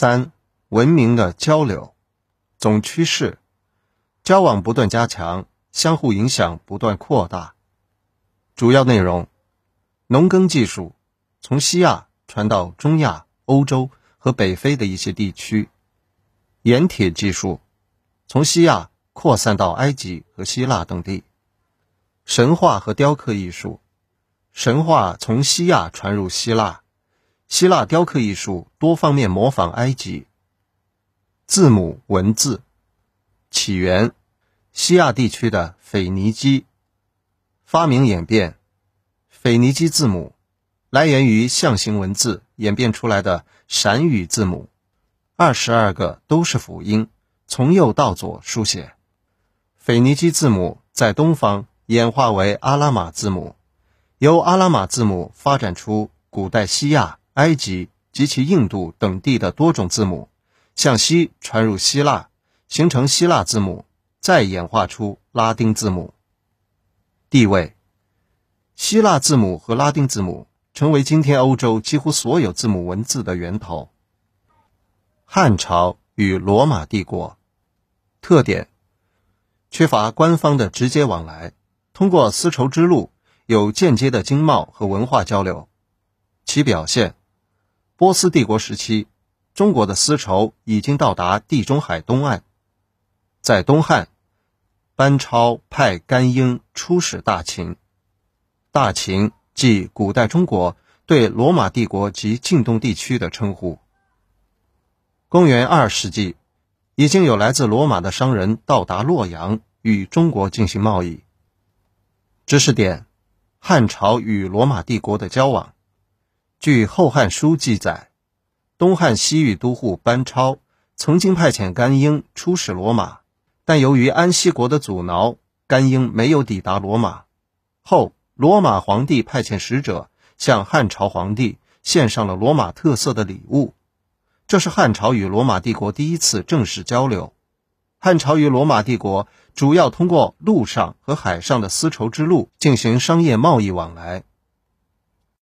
三、文明的交流总趋势：交往不断加强，相互影响不断扩大。主要内容：农耕技术从西亚传到中亚、欧洲和北非的一些地区；盐铁技术从西亚扩散到埃及和希腊等地；神话和雕刻艺术，神话从西亚传入希腊。希腊雕刻艺术多方面模仿埃及。字母文字起源：西亚地区的腓尼基。发明演变：腓尼基字母来源于象形文字演变出来的闪语字母，二十二个都是辅音，从右到左书写。腓尼基字母在东方演化为阿拉玛字母，由阿拉玛字母发展出古代西亚。埃及及其印度等地的多种字母向西传入希腊，形成希腊字母，再演化出拉丁字母。地位：希腊字母和拉丁字母成为今天欧洲几乎所有字母文字的源头。汉朝与罗马帝国特点：缺乏官方的直接往来，通过丝绸之路有间接的经贸和文化交流。其表现。波斯帝国时期，中国的丝绸已经到达地中海东岸。在东汉，班超派甘英出使大秦，大秦即古代中国对罗马帝国及近东地区的称呼。公元二世纪，已经有来自罗马的商人到达洛阳，与中国进行贸易。知识点：汉朝与罗马帝国的交往。据《后汉书》记载，东汉西域都护班超曾经派遣甘英出使罗马，但由于安息国的阻挠，甘英没有抵达罗马。后罗马皇帝派遣使者向汉朝皇帝献上了罗马特色的礼物，这是汉朝与罗马帝国第一次正式交流。汉朝与罗马帝国主要通过陆上和海上的丝绸之路进行商业贸易往来。